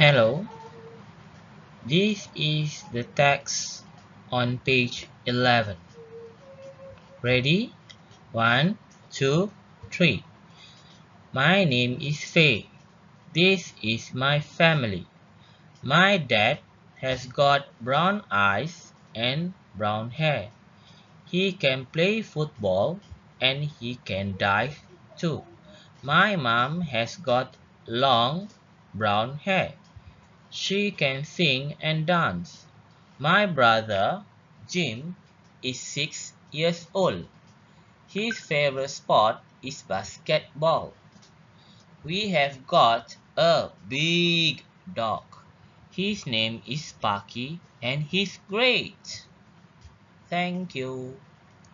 Hello. This is the text on page 11. Ready? One, two, three. My name is Faye. This is my family. My dad has got brown eyes and brown hair. He can play football and he can dive too. My mom has got long brown hair. She can sing and dance. My brother Jim is six years old. His favorite sport is basketball. We have got a big dog. His name is Sparky and he's great. Thank you.